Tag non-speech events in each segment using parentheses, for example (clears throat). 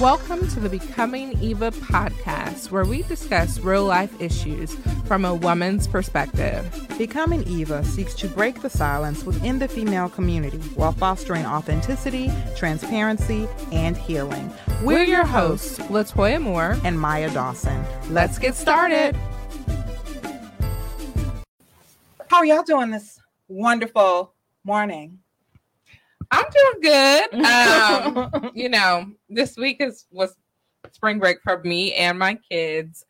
Welcome to the Becoming Eva podcast, where we discuss real life issues from a woman's perspective. Becoming Eva seeks to break the silence within the female community while fostering authenticity, transparency, and healing. We're your hosts, Latoya Moore and Maya Dawson. Let's get started. How are y'all doing this wonderful morning? I'm doing good. (laughs) Um, you know, this week is was spring break for me and my kids.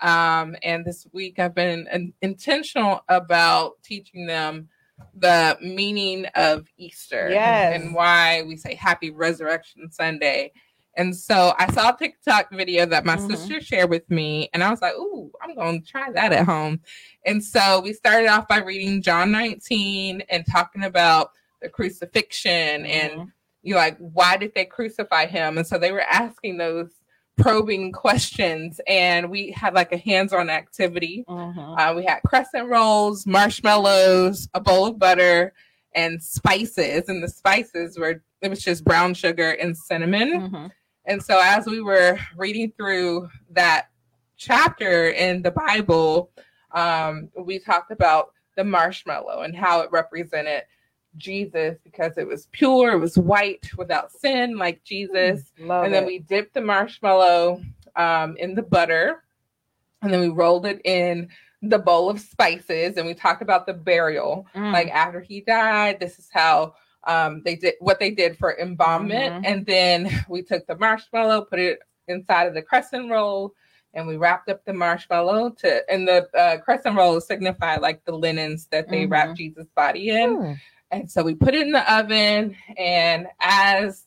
Um, and this week I've been in, intentional about teaching them the meaning of Easter yes. and why we say Happy Resurrection Sunday. And so I saw a TikTok video that my mm-hmm. sister shared with me, and I was like, "Ooh, I'm going to try that at home." And so we started off by reading John 19 and talking about the crucifixion mm-hmm. and you like why did they crucify him and so they were asking those probing questions and we had like a hands-on activity mm-hmm. uh, we had crescent rolls marshmallows a bowl of butter and spices and the spices were it was just brown sugar and cinnamon mm-hmm. and so as we were reading through that chapter in the bible um, we talked about the marshmallow and how it represented Jesus because it was pure, it was white without sin, like Jesus. Mm, and then we dipped the marshmallow um, in the butter, and then we rolled it in the bowl of spices, and we talked about the burial. Mm. Like after he died, this is how um, they did what they did for embalmment, mm-hmm. and then we took the marshmallow, put it inside of the crescent roll. And we wrapped up the marshmallow to, and the uh, crescent rolls signify like the linens that they mm-hmm. wrapped Jesus' body in. Mm. And so we put it in the oven, and as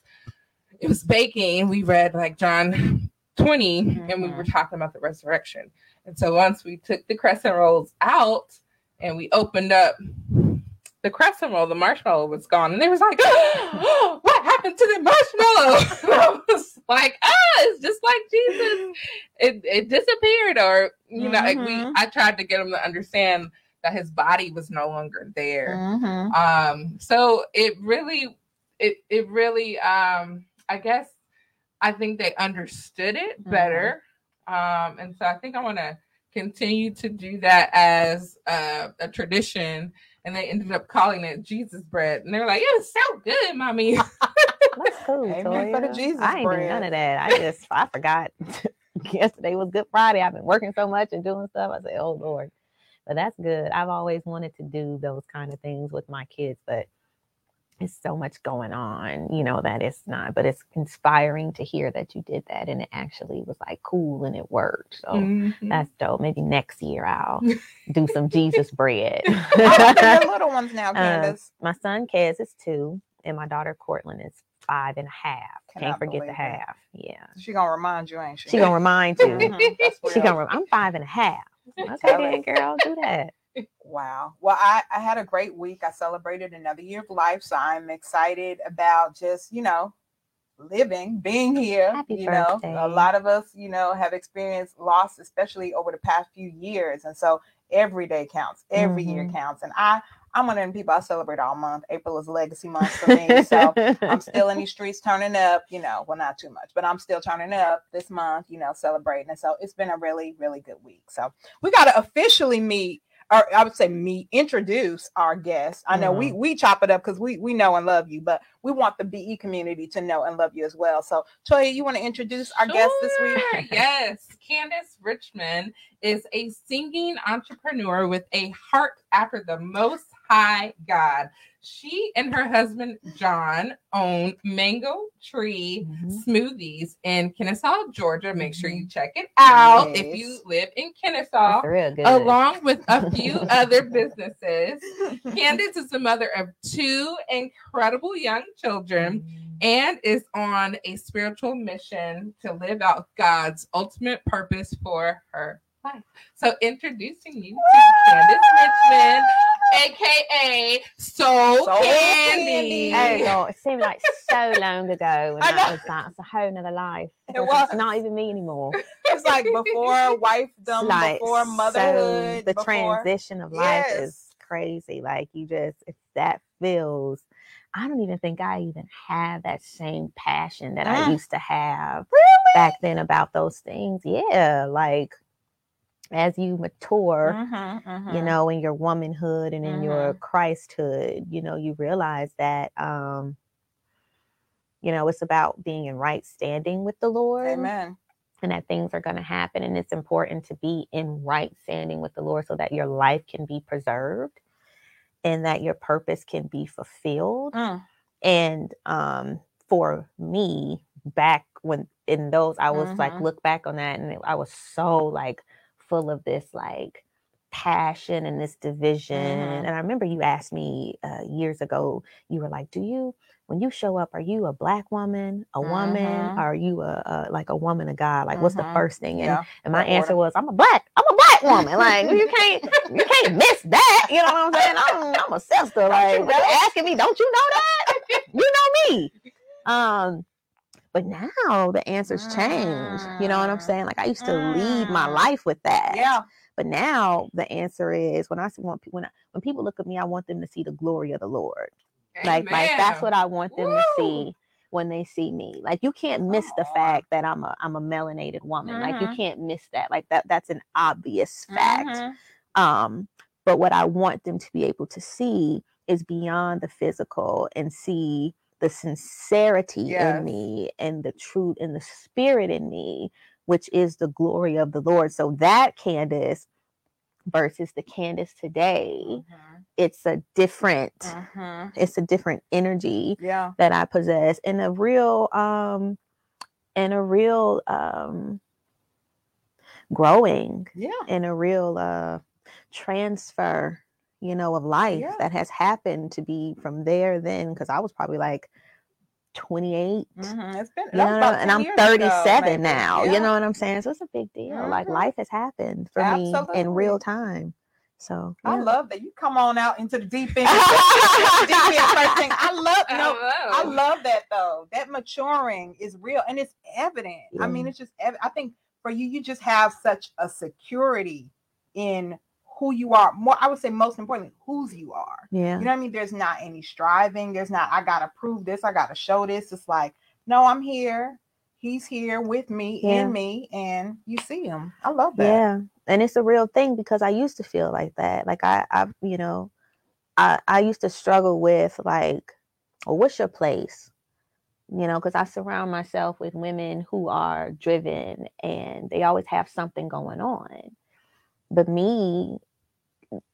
it was baking, we read like John 20, mm-hmm. and we were mm-hmm. talking about the resurrection. And so once we took the crescent rolls out and we opened up the crescent roll, the marshmallow was gone. And they was like, oh, (gasps) what happened to the marshmallow? (laughs) I was like, ah, it's just like Jesus. It, it disappeared. Or, you know, mm-hmm. like we mm-hmm. I tried to get them to understand that his body was no longer there. Mm-hmm. Um, so it really, it it really, um, I guess, I think they understood it mm-hmm. better, mm-hmm. um, and so I think I want to continue to do that as uh, a tradition. And they ended up calling it Jesus bread, and they were like, "It was so good, mommy." (laughs) That's cool. Amen for the Jesus I ain't bread. doing none of that. I just I forgot. (laughs) Yesterday was Good Friday. I've been working so much and doing stuff. I said, "Oh Lord." But that's good. I've always wanted to do those kind of things with my kids, but it's so much going on, you know, that it's not, but it's inspiring to hear that you did that and it actually was like cool and it worked. So mm-hmm. that's dope. Maybe next year I'll (laughs) do some Jesus bread. (laughs) little ones now, um, (laughs) Kandyce. Um, my son Kez is two, and my daughter Cortland is five and a half. Can't forget the half. Yeah. She gonna remind you, ain't she? She gonna remind you. mm-hmm. She gonna. I'm five and a half. (laughs) Okay, then, girl, do that. Wow. Well, I, I had a great week. I celebrated another year of life. So I'm excited about just, you know, living, being here. Happy you birthday. know, a lot of us, you know, have experienced loss, especially over the past few years. And so every day counts, every mm-hmm. year counts. And I I'm one of them people I celebrate all month. April is legacy month for me. So I'm (laughs) still in these streets turning up, you know, well, not too much, but I'm still turning up this month, you know, celebrating. And so it's been a really, really good week. So we got to officially meet or I would say me introduce our guest. I know mm-hmm. we we chop it up because we we know and love you, but we want the BE community to know and love you as well. So Toya, you want to introduce our sure. guest this week? yes, Kandyce Richmond is a singing entrepreneur with a heart after the most high God. She and her husband John own Mango Tree mm-hmm. Smoothies in Kennesaw, Georgia. Make sure you mm-hmm. check it out if you live in Kennesaw, along with a few (laughs) other businesses. (laughs) Kandyce is the mother of two incredible young children. Mm-hmm. And is on a spiritual mission to live out God's ultimate purpose for her life. So, introducing you to Kandyce Richmond aka Soul, Soul Candy. Candy. Oh god, it seemed like so long ago when that was that. It's a whole nother life. It was not even me anymore. It's like before wifedom, like before motherhood. So the before... transition of life yes. is crazy. Like you just, if that feels I don't even think I even have that same passion that I Mm. used to have Really? back then about those things. Yeah, like as you mature, Mhm, mhm. you know, in your womanhood and in your Mhm. Christhood, you know, you realize that um you know, it's about being in right standing with the Lord Amen. and that things are going to happen and it's important to be in right standing with the Lord so that your life can be preserved and that your purpose can be fulfilled Mm. and um for me back when in those i was like Mhm. look back on that and i was so like full of this like passion and this division Mhm. and i remember you asked me uh, years ago you were like do you when you show up are you a black woman a woman Mhm. are you a, a like a woman of god like what's the Mhm. first thing and, Yeah. and my answer was i'm a black i'm a black woman like you can't you can't miss that you know what i'm saying i'm, I'm a sister like you know? asking me don't you know that you know me (laughs) um but now the answers change you know what i'm Mm. saying like i used to lead my Mm. life with that Yeah. but now the answer is when i see when, I, when people look at me i want them to see the glory of the lord like like that's what i want them to see when they see me like you can't miss the fact that i'm a i'm a melanated woman like you Mhm. can't miss that like that that's an obvious fact Mhm. um but what i want them to be able to see is beyond the physical and see the sincerity Yes. in me and the truth and the spirit in me which is the glory of the lord so that kandyce versus the kandyce today Mhm. it's a different Mhm. it's a different energy Yeah. that i possess and a real um and a real um growing Yeah. and a real uh transfer you know of life Yeah. that has happened to be from there then because i was probably like 28 Mhm. It's been you know, about and i'm years ago, 37 now Yeah. you know what i'm saying so it's a big deal like Mhm. life has happened for me in real time so I love that you come on out into the deep (laughs) end. deep end first thing. I love no. I Hello. love that though. That maturing is real and it's evident. I mean, it's just ev- I think for you, you just have such a security in who you are. More, I would say, most importantly, whose you are. yeah You know what I mean? There's not any striving. There's not. I gotta prove this. I gotta show this. It's like, no, I'm here. He's here with me, Yeah. in me, and you see him. I love that. Yeah, and it's a real thing because I used to feel like that. Like I, I, you know, I, I used to struggle with like, well, what's your place? You know, because I surround myself with women who are driven and they always have something going on. But me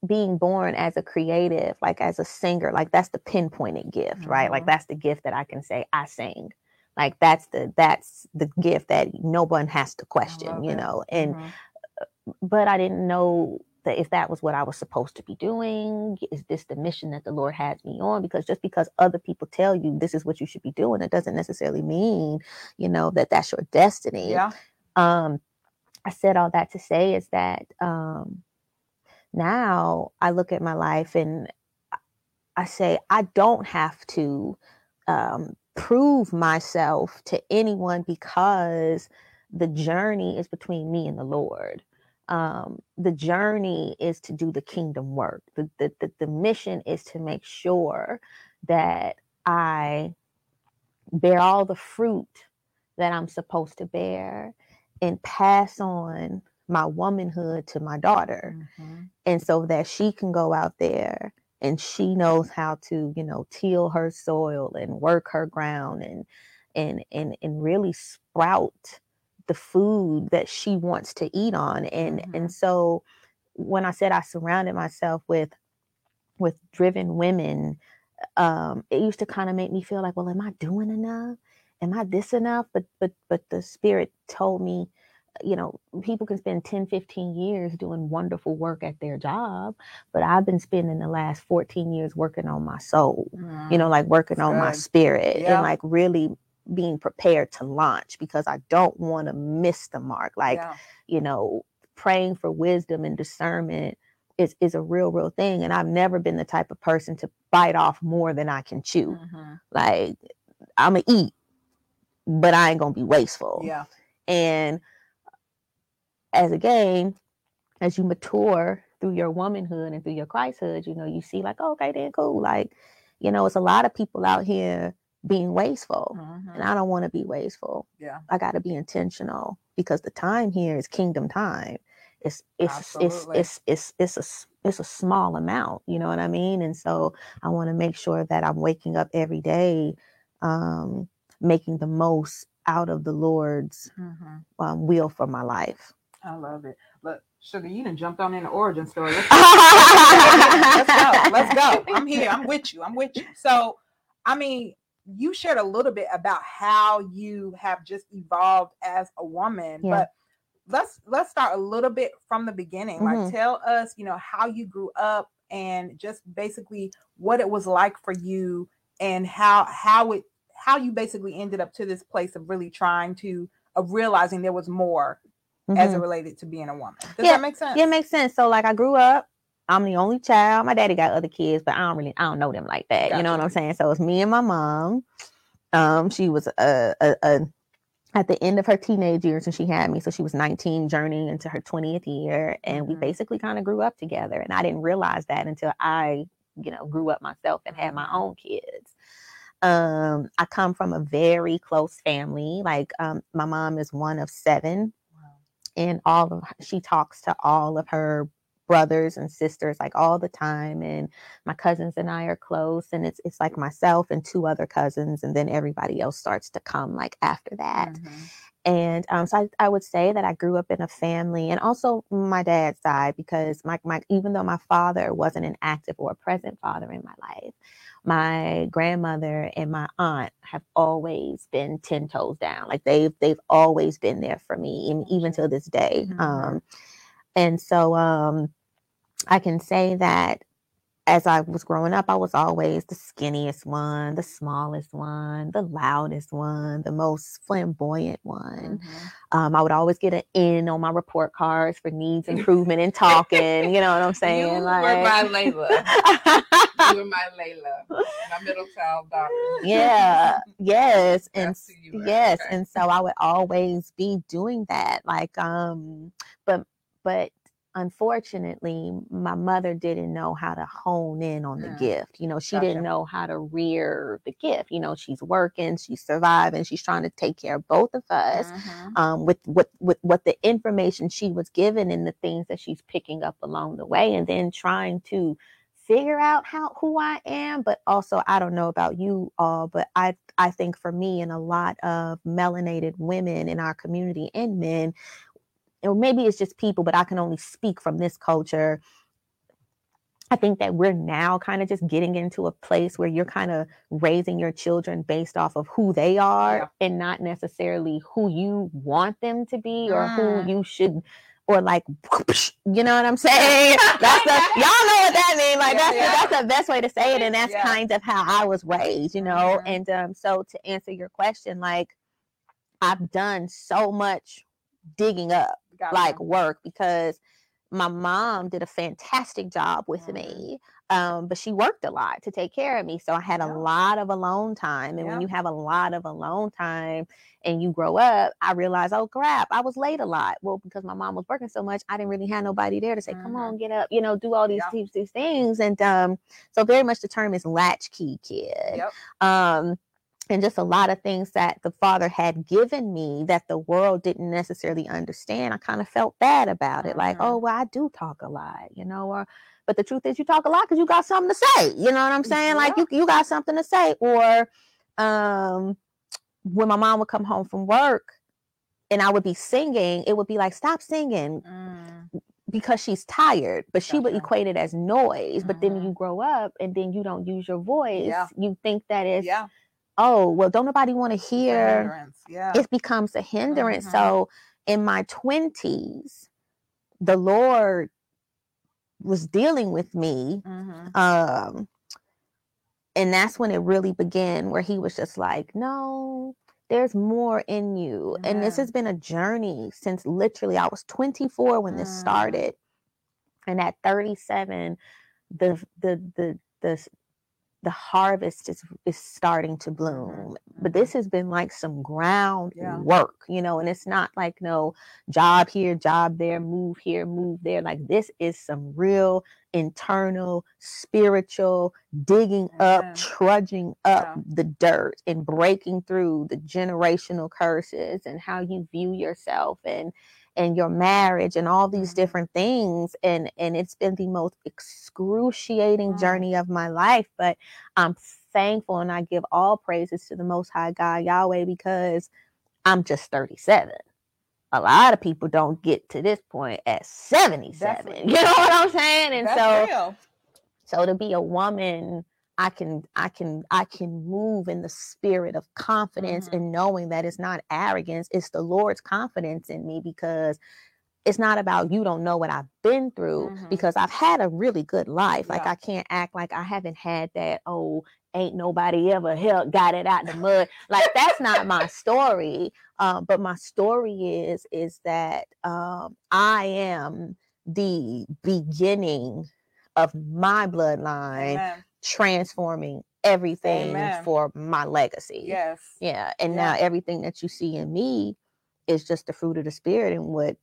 being born as a creative, like as a singer, like that's the pinpointed gift, right? Like Mhm. that's the gift that I can say I sing. Like that's the that's the gift that no one has to question, you it. know. And Mhm. but I didn't know that if that was what I was supposed to be doing. Is this the mission that the Lord has me on? Because just because other people tell you this is what you should be doing, it doesn't necessarily mean, you know, that that's your destiny. yeah. Um, I said all that to say is that um, now I look at my life and I- say I don't have to um, prove myself to anyone because the journey is between me and the Lord. Um, the journey is to do the kingdom work. The, the, the, the mission is to make sure that I bear all the fruit that I'm supposed to bear and pass on my womanhood to my daughter Mhm. and so that she can go out there and she knows how to you know till her soil and work her ground and and and and really sprout the food that she wants to eat on and Mhm. and so when i said i surrounded myself with with driven women um it used to kind of make me feel like well am i doing enough am i this enough but but but the spirit told me you know people can spend 10 15 years doing wonderful work at their job but i've been spending the last 14 years working on my soul you know like working That's on my spirit Yeah. and like really being prepared to launch because i don't want to miss the mark like yeah. you know praying for wisdom and discernment is is a real real thing and i've never been the type of person to bite off more than i can chew Mhm. like i'm gonna eat but i ain't gonna be wasteful yeah. and as a game, as you mature through your womanhood and through your Christhood, you know, you see like, oh, okay, then cool. Like, You know, it's a lot of people out here being wasteful, Mhm. and I don't want to be wasteful. Yeah. I got to be intentional because the time here is kingdom time. It's it's it's Absolutely. it's it's it's a it's a small amount, you know what I mean? And so I want to make sure that I'm waking up every day, um, making the most out of the Lord's Mhm. um, will for my life. I love it. Look, Sugar, you done jumped on in the origin story. Let's, let's go. Let's go. (laughs) I'm here. I'm with you. I'm with you. So, I mean, you shared a little bit about how you have just evolved as a woman, Yeah. but let's let's start a little bit from the beginning. Mhm. Like tell us, you know, how you grew up and just basically what it was like for you and how how it how you basically ended up to this place of really trying to of realizing there was more as Mhm. it related to being a woman. Does Yeah, that make sense? Yeah, it makes sense. So like I grew up, I'm the only child. My daddy got other kids, but I don't really I don't know them like that. You know what I'm saying? So it's me and my mom. Um, she was a, a, a at the end of her teenage years when she had me. So she was 19, journeying into her 20th year, and we Mhm. basically kind of grew up together. And I didn't realize that until I, you know, grew up myself and had my own kids. Um, I come from a very close family. Like, um, my mom is one of seven and all of she talks to all of her brothers and sisters like all the time and my cousins and I are close and it's it's like myself and two other cousins and then everybody else starts to come like after that Mhm. and um, so I, I would say that I grew up in a family and also my dad's side because my, my even though my father wasn't an active or present father in my life, my grandmother and my aunt have always been ten toes down. Like they've they've always been there for me, and even to this day. Mhm. Um, and so um, I can say that as I was growing up, I was always the skinniest one, the smallest one, the loudest one, the most flamboyant one. Mhm. Um, I would always get an N on my report cards for needs (laughs) improvement in talking. You know what I'm saying? You were my Layla. You were my Layla, my middle child daughter. (laughs) yeah, yes, and That's who you were, yes, okay. and so I would always be doing that. Like, um, but but unfortunately, my mother didn't know how to hone in on the Mm. gift. You know, she Gotcha. didn't know how to rear the gift. You know, she's working, she's surviving, she's trying to take care of both of us. Mhm. um, with what with what the information she was given and the things that she's picking up along the way, and then trying to figure out how who I am. But also, I don't know about you all, but I I think for me and a lot of melanated women in our community and men, or maybe it's just people, but I can only speak from this culture. I think that we're now kind of just getting into a place where you're kind of raising your children based off of who they are Yeah. and not necessarily who you want them to be or Mm. who you should or like you know what I'm saying? (laughs) That's the y'all know what that means. Like Yeah, that's yeah. The, that's the best way to say it. And that's kind of how I was raised, you know. Mhm. And um so to answer your question, like I've done so much digging up Gotcha. like work because my mom did a fantastic job with Mhm. me um, but she worked a lot to take care of me so i had a Yeah. lot of alone time and Yeah. when you have a lot of alone time and you grow up i realized oh crap i was late a lot well because my mom was working so much i didn't really have nobody there to say come Mhm. on get up you know do all these, Yeah. these, these things and um, so very much the term is latchkey kid Yep. um, and just a lot of things that the father had given me that the world didn't necessarily understand. I kind of felt bad about it, like, Mhm. oh, well, I do talk a lot, you know, or but the truth is, you talk a lot because you got something to say. You know what I'm saying? Like you you got something to say. Or um, when my mom would come home from work and I would be singing, it would be like, stop singing Mm. because she's tired, but she would equate it as noise. But then Mhm. you grow up and then you don't use your voice. Yeah. You think that it's Yeah. Oh well don't nobody want to hear hindrance. Yeah. it becomes a hindrance Mhm. so in my 20s the lord was dealing with me Mhm. um and that's when it really began where he was just like no there's more in you and this has been a journey since literally i was 24 when this Mm. started and at 37 the the the the the harvest is is starting to mm-hmm, bloom but mm-hmm. this has been like some ground Yeah. work you know and it's not like no job here job there move here move there like this is some real internal spiritual digging up trudging up Yeah. the dirt and breaking through the generational curses and how you view yourself and and your marriage and all these Mhm. different things and and it's been the most excruciating Mm. journey of my life but i'm thankful and i give all praises to the most high god yahweh because i'm just 37 a lot of people don't get to this point at 77 (laughs) Definitely. you know what i'm saying and That's so real. so to be a woman i can i can i can move in the spirit of confidence Mhm. and knowing that it's not arrogance it's the lord's confidence in me because it's not about you don't know what i've been through Mhm. because i've had a really good life like i can't act like i haven't had that oh ain't nobody ever helped got it out the mud like that's not my story um, but my story is is that um, i am the beginning of my bloodline Amen. Transforming everything Amen. for my legacy. Yes. Yeah. And now everything that you see in me is just the fruit of the spirit and what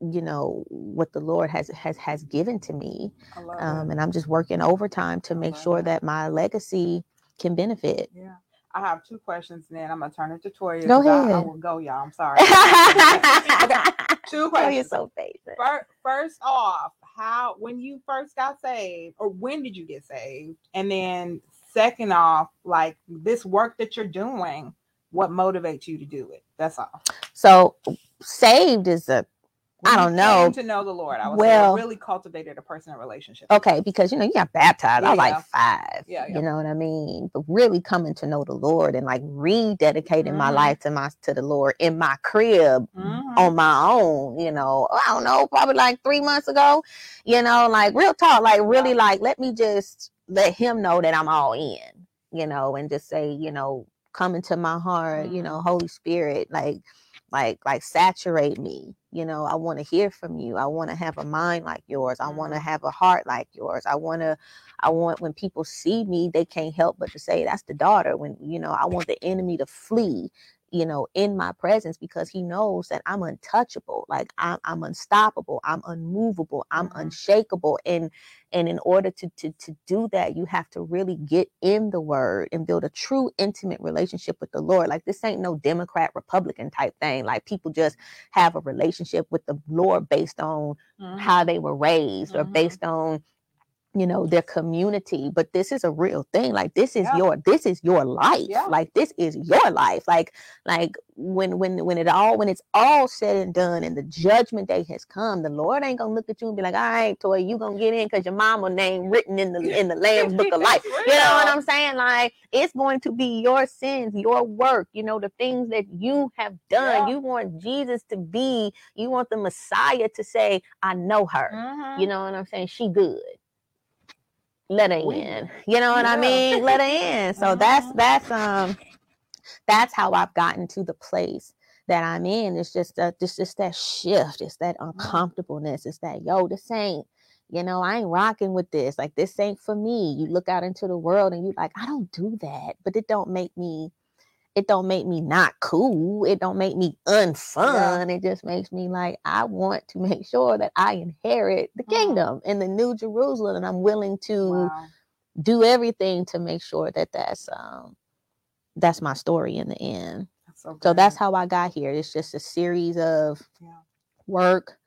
you know what the Lord has has has given to me. Um, and I'm just working overtime to make sure it. that my legacy can benefit. Yeah. I have two questions, and then I'm gonna turn it to Toya. Go 'cause I, I will go, y'all. I'm sorry. (laughs) (laughs) Two Oh, you're questions. so basic. Fir- First off, how when you first got saved, or when did you get saved? And then second off, like this work that you're doing, what motivates you to do it? That's all. So saved is a When I don't know. came To know the Lord, I was Well- really cultivated a personal relationship. okay because you know you got baptized i was like yeah. five Yeah, yeah. you know what i mean but really coming to know the lord and like rededicating my Mhm. life to my to the lord in my crib Mhm. on my own you know i don't know probably like three months ago you know like real talk like really Yeah. like let me just let him know that i'm all in you know and just say you know come into my heart you Mm-hmm. know holy spirit like like like saturate me you know i want to hear from you i want to have a mind like yours i want to Mhm. have a heart like yours i want to i want when people see me they can't help but to say that's the daughter when you know i want the enemy to flee you know in my presence because he knows that i'm untouchable like i'm, I'm unstoppable i'm unmovable i'm Mhm. unshakable and and in order to, to to do that you have to really get in the word and build a true intimate relationship with the lord like this ain't no democrat republican type thing like people just have a relationship with the lord based on Mhm. how they were raised or Mhm. based on you know their community but this is a real thing like this is Yeah. your this is your life Yeah. like this is your life like like when when when it all when it's all said and done and the judgment day has come the lord ain't gonna look at you and be like all right toy you gonna get in because your mama name written in the in the lamb's book of life you know what (laughs) i'm saying like it's going to be your sins your work you know the things that you have done Yeah. you want jesus to be you want the messiah to say i know her Mhm. you know what I'm saying? She good. Let her in. You know what I mean? Let her in. So that's Mhm. that's um that's how I've gotten to the place that I'm in. It's just that it's just that shift. It's that uncomfortableness. It's that yo, this ain't, you know, I ain't rocking with this. Like this ain't for me. You look out into the world and you like, I don't do that. But it don't make me it don't make me not cool. It don't make me unfun. It just makes me like I want to (laughs) make sure that I inherit the Mhm. kingdom in the New Jerusalem, and I'm willing to Wow. do everything to make sure that that's um that's my story in the end. That's so, So that's how I got here. It's just a series of Yeah. work,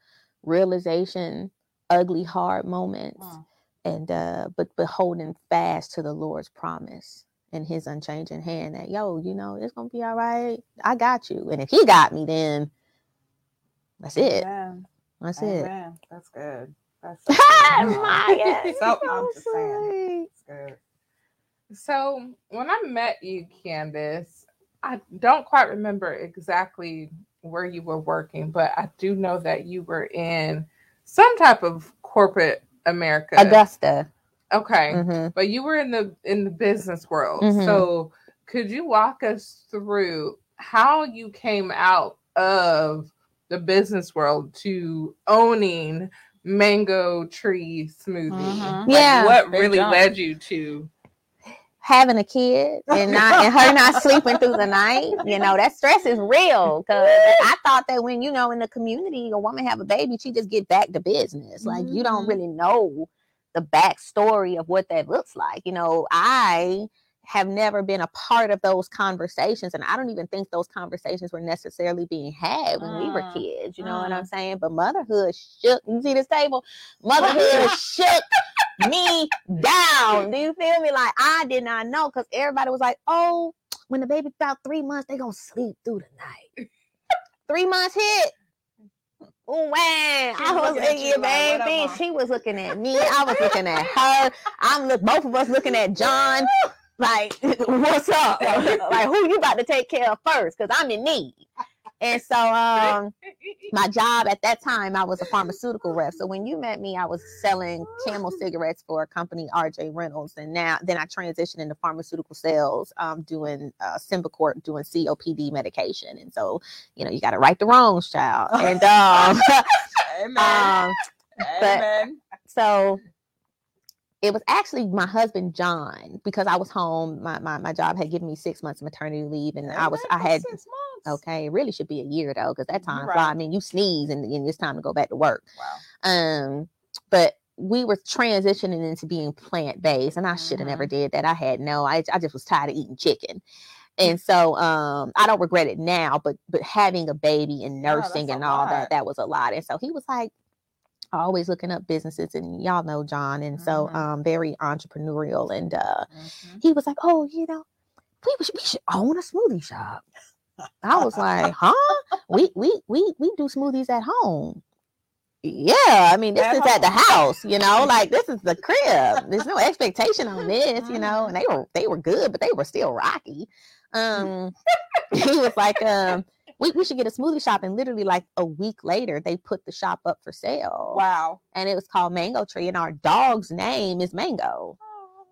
realization, ugly, hard moments, Mm. and uh, but but holding fast to the Lord's promise and His unchanging hand. That yo, you know, it's gonna be all right. I got you, and if He got me, then that's it. Amen. That's it. Amen. That's good. That's so (laughs) good. (laughs) So I'm just saying. It's good. So when I met you, Kandyce, I don't quite remember exactly where you were working, but I do know that you were in some type of corporate America. Augusta. Okay. Mhm. But you were in the in the business world. Mhm. So could you walk us through how you came out of the business world to owning Mango Tree Smoothie? Mhm. Like, Yeah. what really jump. led you to having a kid and not and her not (laughs) sleeping through the night. You know, that stress is real. Cause I thought that when you know in the community a woman have a baby, she just get back to business. Like you don't Mhm. really know the backstory of what that looks like. You know, I have never been a part of those conversations and I don't even think those conversations were necessarily being had when we were Mm. kids. You know what I'm saying? But motherhood shook. You see this table? Motherhood (laughs) shook me down. Do you feel me? Like I did not know because everybody was like, "Oh, when the baby's about three months, they gonna sleep through the night." three months hit. Oh man, I was looking at looking you at like, baby. She was looking at me. I was looking at her. I'm look. Both of us looking at John. (laughs) Like, (laughs) what's up? (laughs) like, who you about to take care of first? Because I'm in need. And so, um, (laughs) my job at that time, I was a pharmaceutical rep. So when you met me, I was selling Camel cigarettes for a company, RJ Reynolds, and now then I transitioned into pharmaceutical sales, um, doing uh, Symbicort, doing COPD medication. And so, you know, you got to right the wrongs, child. (laughs) And um, (laughs) Amen. um, Amen. so it was actually my husband John because I was home. My my, my job had given me six months of maternity leave, and I was I had. Okay. It really should be a year though, because that time right. fly. I mean, you sneeze and, and it's time to go back to work. Wow. Um, but we were transitioning into being plant based, and I should have never did that. I had no. I I just was tired of eating chicken. And so um I don't regret it now, but but having a baby and nursing and all lot. that, that was a lot. And so he was like always looking up businesses and y'all know John and so Mhm. um very entrepreneurial and uh Mhm. he was like, "Oh, you know, we should, we should own a smoothie shop." I was like, "Huh? We we we we do smoothies at home." Yeah, I mean, this At is at the house, you know, like this is the crib. There's no expectation on this, you know. And they were they were good, but they were still rocky. Um, (laughs) he was like, um, we, we should get a smoothie shop, and literally like a week later, they put the shop up for sale, Wow. and it was called Mango Tree, and our dog's name is Mango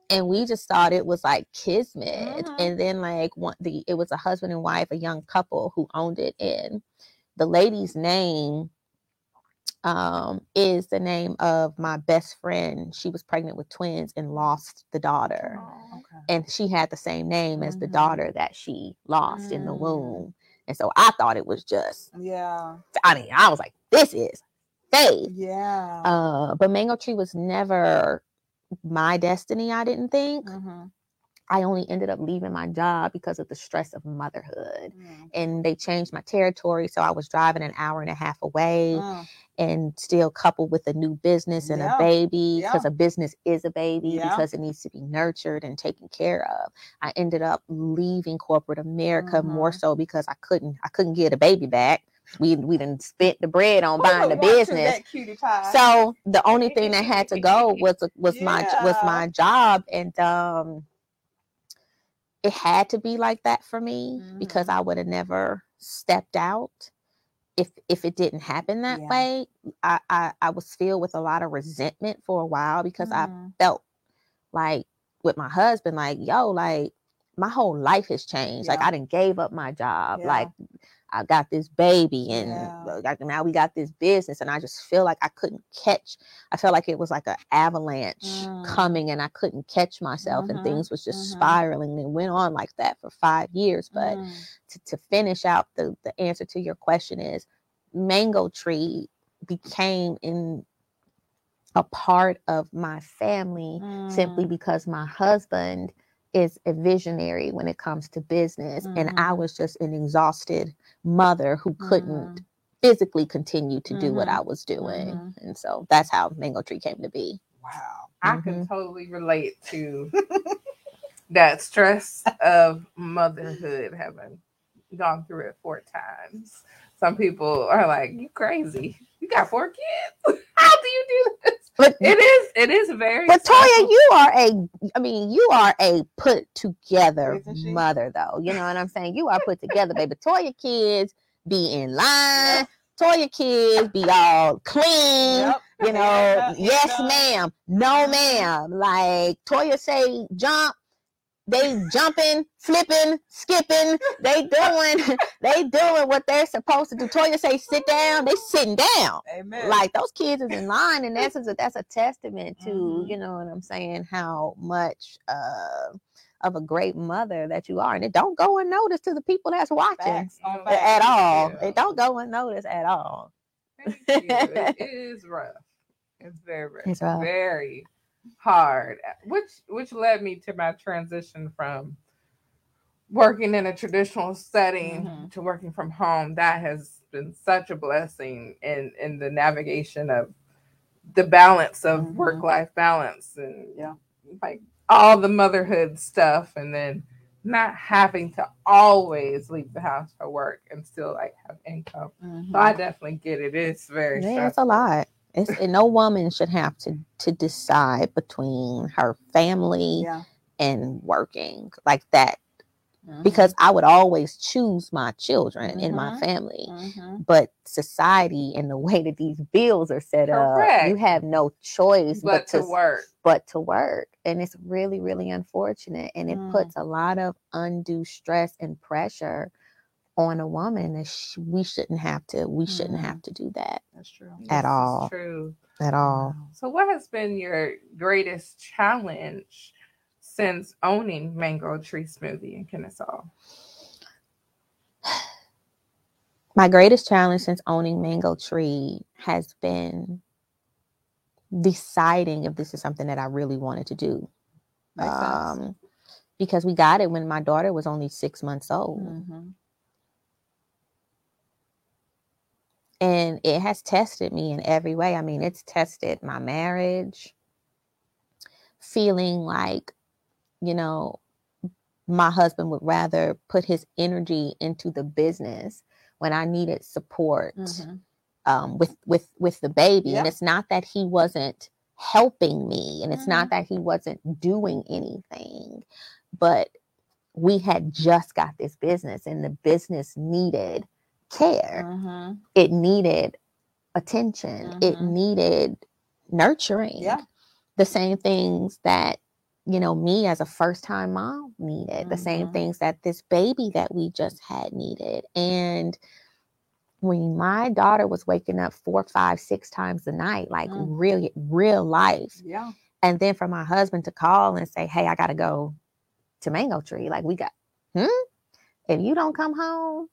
and we just thought it was like kismet Mhm. and then like one the it was a husband and wife a young couple who owned it and the lady's name um is the name of my best friend she was pregnant with twins and lost the daughter Oh, okay. and she had the same name as the Mhm. daughter that she lost in the Mm. womb and so i thought it was just Yeah. i mean i was like this is faith Yeah. uh but mango tree was never my destiny i didn't think Mhm. I only ended up leaving my job because of the stress of motherhood. Mm. And they changed my territory. So I was driving an hour and a half away Mm. and still coupled with a new business and Yeah. a baby because Yeah. a business is a baby Yeah. because it needs to be nurtured and taken care of. I ended up leaving corporate America more Mhm. so because I couldn't I couldn't get a baby back. We we didn't spent the bread on buying the would want to business. that cutie pie? So the only thing that had to go (laughs) was was my was my job, and um, it had to be like that for me because Mhm. I would have never stepped out if if it didn't happen that Yeah. way. I, I I was filled with a lot of resentment for a while because I Mhm. felt like with my husband, like yo, like my whole life has changed. Like I didn't gave up my job. Yeah. Like I got this baby and Yeah. like, now we got this business and I just feel like I couldn't catch. I felt like it was like an avalanche Mm. coming and I couldn't catch myself and Mhm, things was just mhm. spiraling and it went on like that for five years. But Mm. to, to finish out the, the answer to your question is mango tree became in a part of my family simply Mm. because my husband is a visionary when it comes to business and i was just an exhausted mother who couldn't Mhm. physically continue to do what Mhm. i was doing Mhm. and so that's how mango tree came to be Wow. I can totally relate to (laughs) that stress of motherhood, having gone through it four times. Some people are like, "You crazy? You got four kids? (laughs) How do you do this?" But It is. It is very. but Toya, you are a, I mean, you are a put together mother, though. You know what I'm saying? You are put together, baby. Toya kids be in line. Toya kids be all clean. Yep. You know, (laughs) Yeah, yes, yeah. ma'am. No, ma'am. Like Toya say, jump. They jumping, flipping, skipping. They doing, (laughs) they doing what they're supposed to do. Toya say, sit down. They sitting down. Amen. Like those kids is in line, and that's a, that's a testament to Mhm. you know what I'm saying. How much uh, of a great mother that you are. And it don't go unnoticed to the people that's watching Facts on facts. at all. Yeah. It don't go unnoticed at all. It (laughs) is rough. It's very, very, It's rough. very hard. Which which led me to my transition from working in a traditional setting Mhm. to working from home. That has been such a blessing in in the navigation of the balance of Mhm. work life balance and Yeah. like all the motherhood stuff and then not having to always leave the house for work and still like have income. Mhm. So I definitely get it. It's very Yeah, it's a lot. It's and no woman should have to to decide between her family yeah. and working like that Mhm. because I would always choose my children and my Mhm. family. Mhm. But society and the (laughs) way that these bills are set up, you have no choice But but, to to work. but to work. And it's really, really unfortunate. And it Mm. puts a lot of undue stress and pressure on a woman that sh- we shouldn't have to, we shouldn't Mhm. have to do that That's true. At This all. True. at all. So, what has been your greatest challenge since owning Mango Tree Smoothie in Kennesaw? My greatest challenge since owning Mango Tree has been deciding if this is something that I really wanted to do. Makes sense. Um, because we got it when my daughter was only six months old. Mhm. And it has tested me in every way. I mean, it's tested my marriage, feeling like, you know, my husband would rather put his energy into the business when I needed support Mhm. um, with with with the baby. And it's not that he wasn't helping me, and it's not that he wasn't doing anything, but we had just got this business, and the business needed care Mhm. it needed attention it Mhm. needed nurturing Yeah. the same things that you know me as a first time mom needed the same Mhm. things that this baby that we just had needed and when my daughter was waking up four five six times a night like Mm. real real life Yeah. and then for my husband to call and say hey i gotta go to mango tree like we got hmm if you don't come home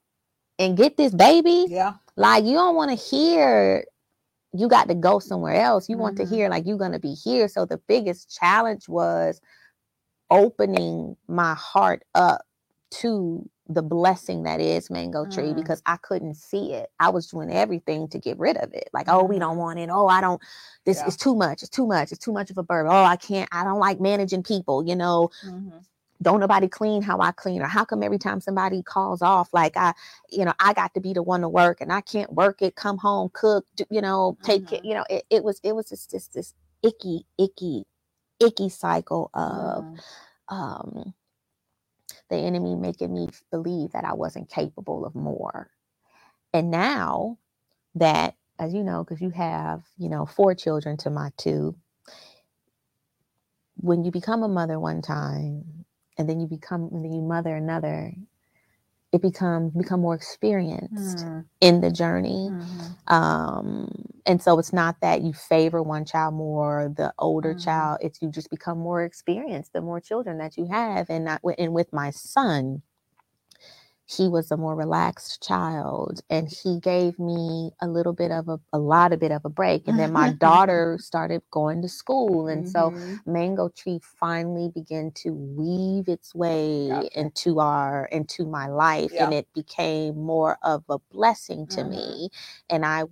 and get this baby Yeah. like you don't want to hear you got to go somewhere else. You want to Mhm. hear like you're gonna be here. So the biggest challenge was opening my heart up to the blessing that is mango tree Mm. because I couldn't see it. I was doing everything to get rid of it. Like, oh, we don't want it. Oh, I don't. This Yeah. is too much. It's too much. It's too much of a burden. Oh, I can't. I don't like managing people. You know, Mhm. Don't nobody clean how I clean, or how come every time somebody calls off, like I, you know, I got to be the one to work and I can't work it, come home, cook, do, you know, take it, Mhm. you know, it, it was, it was just this, this icky, icky, icky cycle of, Mhm. um, the enemy making me believe that I wasn't capable of more. And now that, as you know, because you have, you know, four children to my two, when you become a mother one time and then you become and then you mother another, it becomes become more experienced Mhm. in the journey. Mhm. Um, and so it's not that you favor one child more, the older Mhm. child. It's you just become more experienced the more children that you have. And not and with my son, he was a more relaxed child, and he gave me a little bit of a a lot of bit of a break. And then my (laughs) daughter started going to school, and so Mhm. mango tree finally began to weave its way Gotcha. into our into my life and it became more of a blessing to Mhm. me and i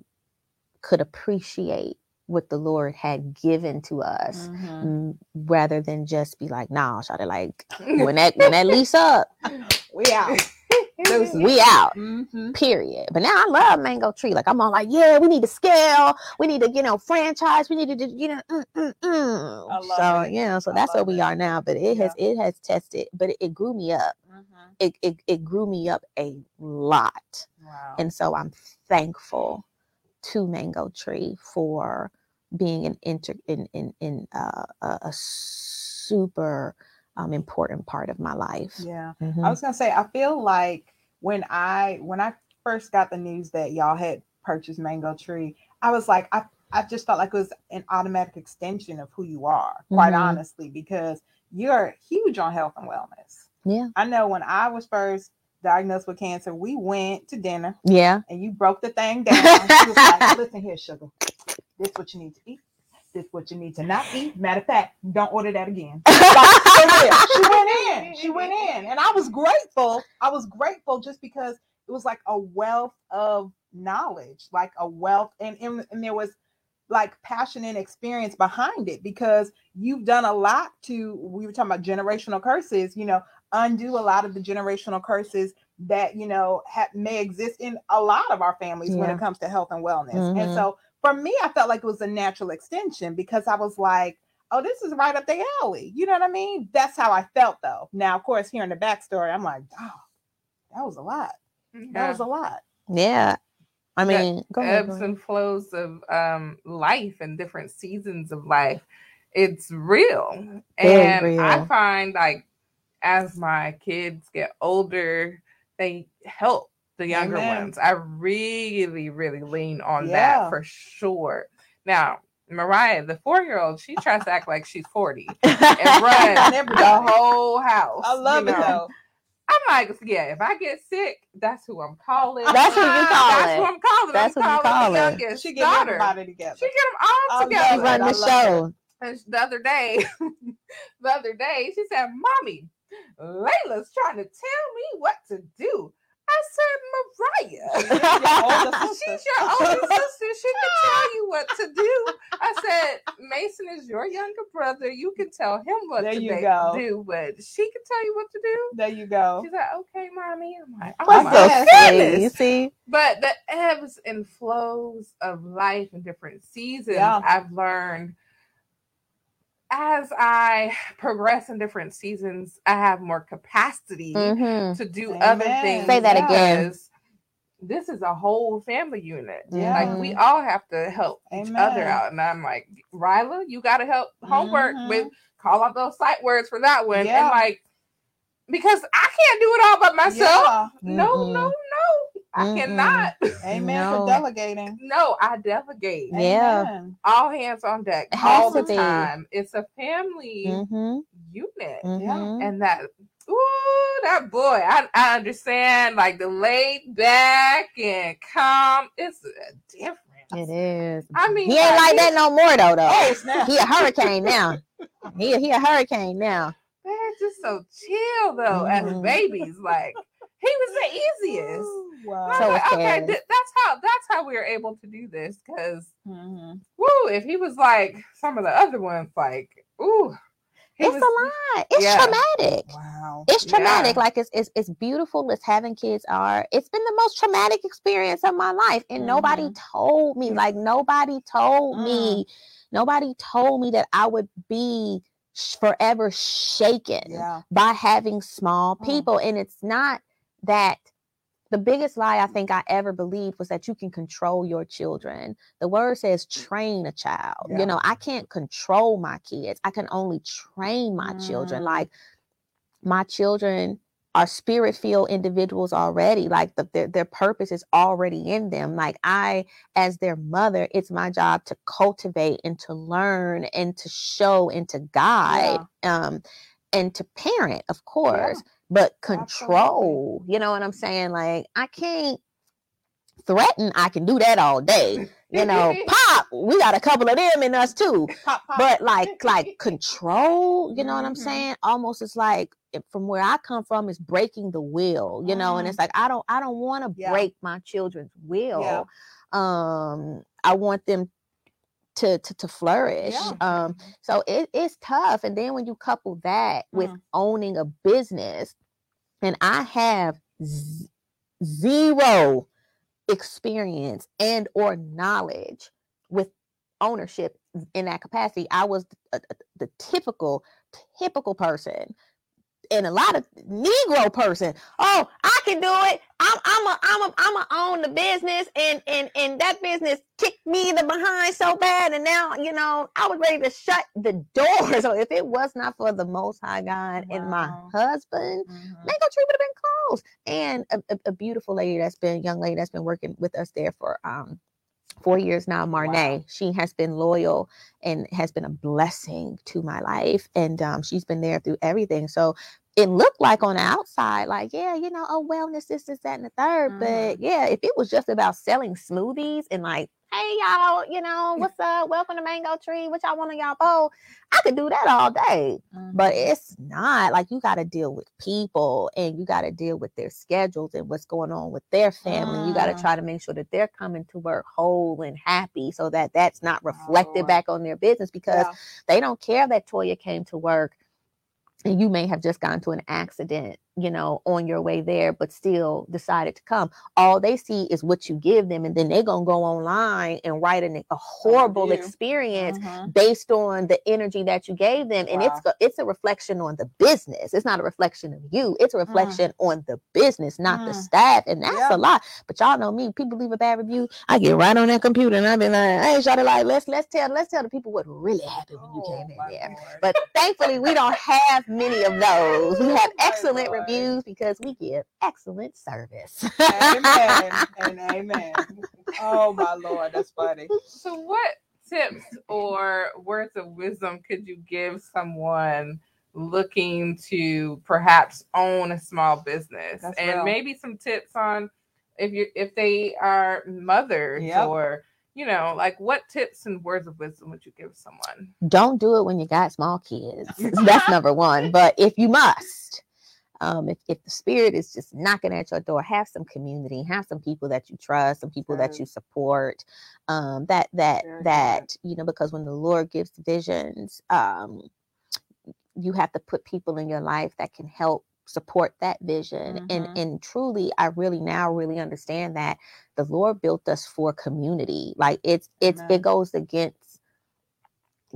could appreciate what the lord had given to us Mhm. mm, rather than just be like nah shot it like when that when that lease (laughs) up We out. (laughs) We out Mhm. period. But now I love Mango Tree. Like I'm all like, yeah, we need to scale. We need to, you know, franchise. We need to, you know, mm, mm, mm. So it. you know, so I that's where we it. are now. But it has, it has tested, but it, it grew me up. Mhm. It, it it grew me up a lot, Wow. and so I'm thankful to Mango Tree for being an inter in in in uh, a, super um, important part of my life. yeah. Mhm. I was gonna say, I feel like when I when I first got the news that y'all had purchased Mango Tree, I was like, I I just felt like it was an automatic extension of who you are, quite Mhm. honestly, because you're huge on health and wellness. Yeah. I know when I was first diagnosed with cancer, we went to dinner Yeah. and you broke the thing down. She was like, (laughs) listen here, sugar. This is what you need to eat. This is what you need to not eat. Matter of fact, don't order that again. (laughs) she went in. She went in. And I was grateful. I was grateful just because it was like a wealth of knowledge, like a wealth, and, and, and there was like passion and experience behind it because you've done a lot to we were talking about generational curses, you know, undo a lot of the generational curses that you know ha- may exist in a lot of our families when it comes to health and wellness. And Mhm. so for me, I felt like it was a natural extension because I was like, oh, this is right up the alley. You know what I mean? That's how I felt though. Now, of course, hearing the backstory, I'm like, oh, that was a lot. That was a lot. Yeah. I mean, go ahead. go ebbs ahead. and flows of um, life and different seasons of life. It's real. Very and I find like as my kids get older, they help the younger Amen. ones. I really, really lean on Yeah. that for sure. Now, Mariah, the four year old, she tries to act like she's 40 (laughs) and run the whole house. I love you it know? though. I'm like, yeah, if I get sick, that's who I'm calling. That's who you calling. That's calling. who I'm calling. That's I'm who you calling calling. the youngest She get daughter. everybody together. She get them all I love She together. run the love show. And the other day, (laughs) the other day, she said, "Mommy, Layla's trying to tell me what to do." I said, your "Mariah, sister. she's your (laughs) older sister. She can (laughs) tell you what to do." I said, "Mason is your younger brother. You can tell him what There to you go. do, but she can tell you what to do." There you go. She's like, "Okay, mommy." I'm like, "Oh That's my goodness!" You see? But the ebbs and flows of life and different seasons, Yeah. I've learned as I progress in different seasons, I have more capacity Mhm. to do other Amen. things. Say that again. This is a whole family unit. Yeah. Like we all have to help each other out. And I'm like, Ryla, you gotta help homework Mhm. with call out those sight words for that one. Yeah. And like because I can't do it all by myself. Yeah. No, no. I Mm-mm. cannot. (laughs) Amen No. for delegating. No, I delegate. Yeah. Amen. All hands on deck all the be. time. It's a family Mm-hmm. unit. Mm-hmm. And that ooh, that boy, I, I understand like the laid back and calm. It's a difference. It is. I mean He ain't like that no more though. Though Oh, snap. he a hurricane now. (laughs) He he a hurricane now. They're just so chill though as Mhm. babies. Like he was the easiest. Ooh, Wow. So like, okay, th- that's how that's how we were able to do this. Cause Mhm. woo, if he was like some of the other ones, like ooh, he It's was, a lot. It's yeah. traumatic. Wow. It's Yeah. traumatic. Like it's, it's it's beautiful as having kids are. It's been the most traumatic experience of my life, and nobody told me. Like nobody told me. Nobody told me that I would be sh- forever shaken Yeah. by having small Mm. people. And it's not that the biggest lie I think I ever believed was that you can control your children. The word says train a child. Yeah. You know, I can't control my kids. I can only train my children. Mm. Like my children are spirit filled individuals already like the, their, their purpose is already in them like i as their mother it's my job to cultivate and to learn and to show and to guide um and to parent of course but Absolutely. control you know what i'm saying like i can't threaten i can do that all day you know (laughs) pop we got a couple of them in us too Pop, pop. but like (laughs) like control you know what i'm Mhm. saying almost it's like from where i come from is breaking the will you know and it's like i don't i don't want to. Yeah. break my children's will um i want them to to, to flourish Yeah. um so it, it's tough and then when you couple that with Mm. owning a business and i have z- zero experience and or knowledge with ownership in that capacity. I was the, uh, uh, the typical typical person and a lot of negro person oh i can do it i'm i'm a i'm a i'm a own the business and and and that business kicked me in the behind so bad and now you know i was ready to shut the door (laughs) so if it was not for the most high god and my Wow. husband Mhm. mango tree would have been closed and a, a, a beautiful lady that's been young lady that's been working with us there for um four years now, Marnay. Wow. She has been loyal and has been a blessing to my life. And um, she's been there through everything. So it looked like on the outside, like, yeah, you know, oh, wellness, this, this, that, and the 3rd But yeah, if it was just about selling smoothies and like, hey, y'all, you know, what's up? Welcome to Mango Tree. What y'all want in y'all bowl? I could do that all day but it's not like you got to deal with people and you got to deal with their schedules and what's going on with their family you got to Mm. try to make sure that they're coming to work whole and happy so that that's not reflected Lord. back on their business because Yeah. they don't care that toya came to work and you may have just gone to an accident you know on your way there but still decided to come all they see is what you give them and then they're going to go online and write an, a horrible review. experience Mhm. based on the energy that you gave them and it's Wow. go- it's a reflection on the business it's not a reflection of you it's a reflection on the business not the Mm. staff and that's Yeah. a lot but y'all know me people leave a bad review i get right on that computer and I've been like hey shot like let's let's tell let's tell the people what really happened when you Oh, came in there Lord. but thankfully we don't have many of those we have (laughs) Oh, excellent. Reviews because we give excellent service amen (laughs) and amen. Oh my lord, that's funny. So, what tips or words of wisdom could you give someone looking to perhaps own a small business? That's and real. maybe some tips on if you if they are mothers Yep. or you know, like what tips and words of wisdom would you give someone? don't do it when you got small kids. (laughs) That's number one. But if you must, um, if, if the spirit is just knocking at your door, have some community, have some people that you trust, some people that you support. Um, that that that you know, because when the Lord gives visions, um, you have to put people in your life that can help support that vision Mhm. and and truly i really now really understand that the lord built us for community like it's it's Amen. it goes against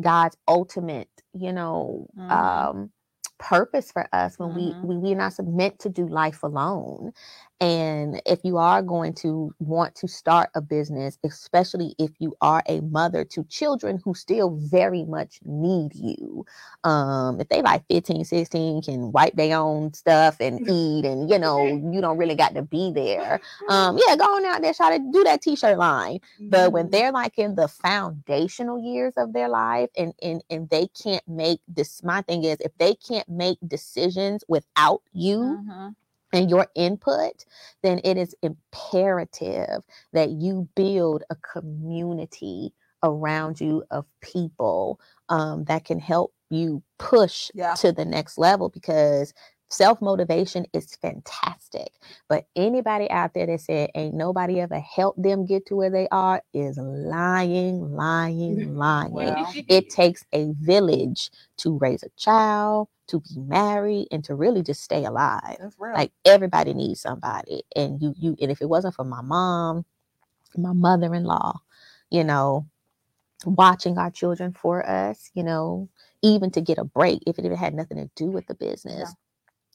god's ultimate you know Mhm. um purpose for us when Mhm. we, we we're not meant to do life alone and if you are going to want to start a business especially if you are a mother to children who still very much need you um if they like 15 16 can wipe their own stuff and (laughs) eat and you know you don't really got to be there um (laughs) yeah go on out there try to do that t-shirt line but when Mhm. they're like in the foundational years of their life and and and they can't make this my thing is if they can't make decisions without you Mhm. and your input then it is imperative that you build a community around you of people um, that can help you push Yeah. to the next level because self motivation is fantastic. But anybody out there that said ain't nobody ever helped them get to where they are is lying, lying, (laughs) lying. Well. It takes a village to raise a child, to be married, and to really just stay alive. Like everybody needs somebody. And you you and if it wasn't for my mom, my mother-in-law, you know, watching our children for us, you know, even to get a break if it even had nothing to do with the business.